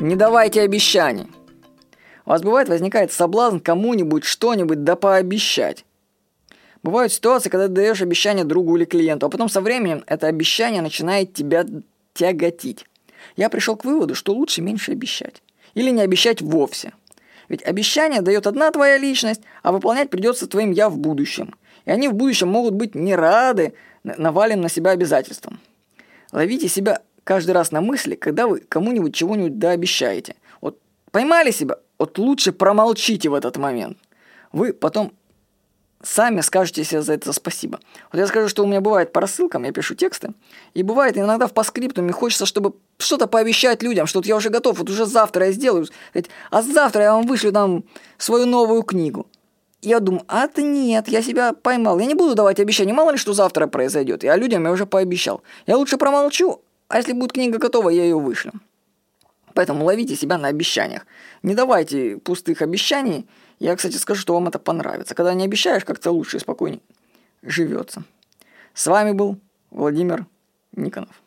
Не давайте обещаний. У вас бывает возникает соблазн кому-нибудь что-нибудь да пообещать. Бывают ситуации, когда ты даешь обещание другу или клиенту, а потом со временем это обещание начинает тебя тяготить. Я пришел к выводу, что лучше меньше обещать. Или не обещать вовсе. Ведь обещание дает одна твоя личность, а выполнять придется твоим «я» в будущем. И они в будущем могут быть не рады навалим на себя обязательствам. Ловите себя каждый раз на мысли, когда вы кому-нибудь чего-нибудь дообещаете. Вот поймали себя, вот лучше промолчите в этот момент. Вы потом сами скажете себе за это спасибо. Вот я скажу, что у меня бывает по рассылкам, я пишу тексты, и бывает иногда в мне хочется, чтобы что-то пообещать людям, что вот я уже готов, вот уже завтра я сделаю, а завтра я вам вышлю там свою новую книгу. Я думаю, а ты нет, я себя поймал, я не буду давать обещания, мало ли что завтра произойдет, а людям я уже пообещал. Я лучше промолчу, а если будет книга готова, я ее вышлю. Поэтому ловите себя на обещаниях. Не давайте пустых обещаний. Я, кстати, скажу, что вам это понравится. Когда не обещаешь, как-то лучше и спокойнее живется. С вами был Владимир Никонов.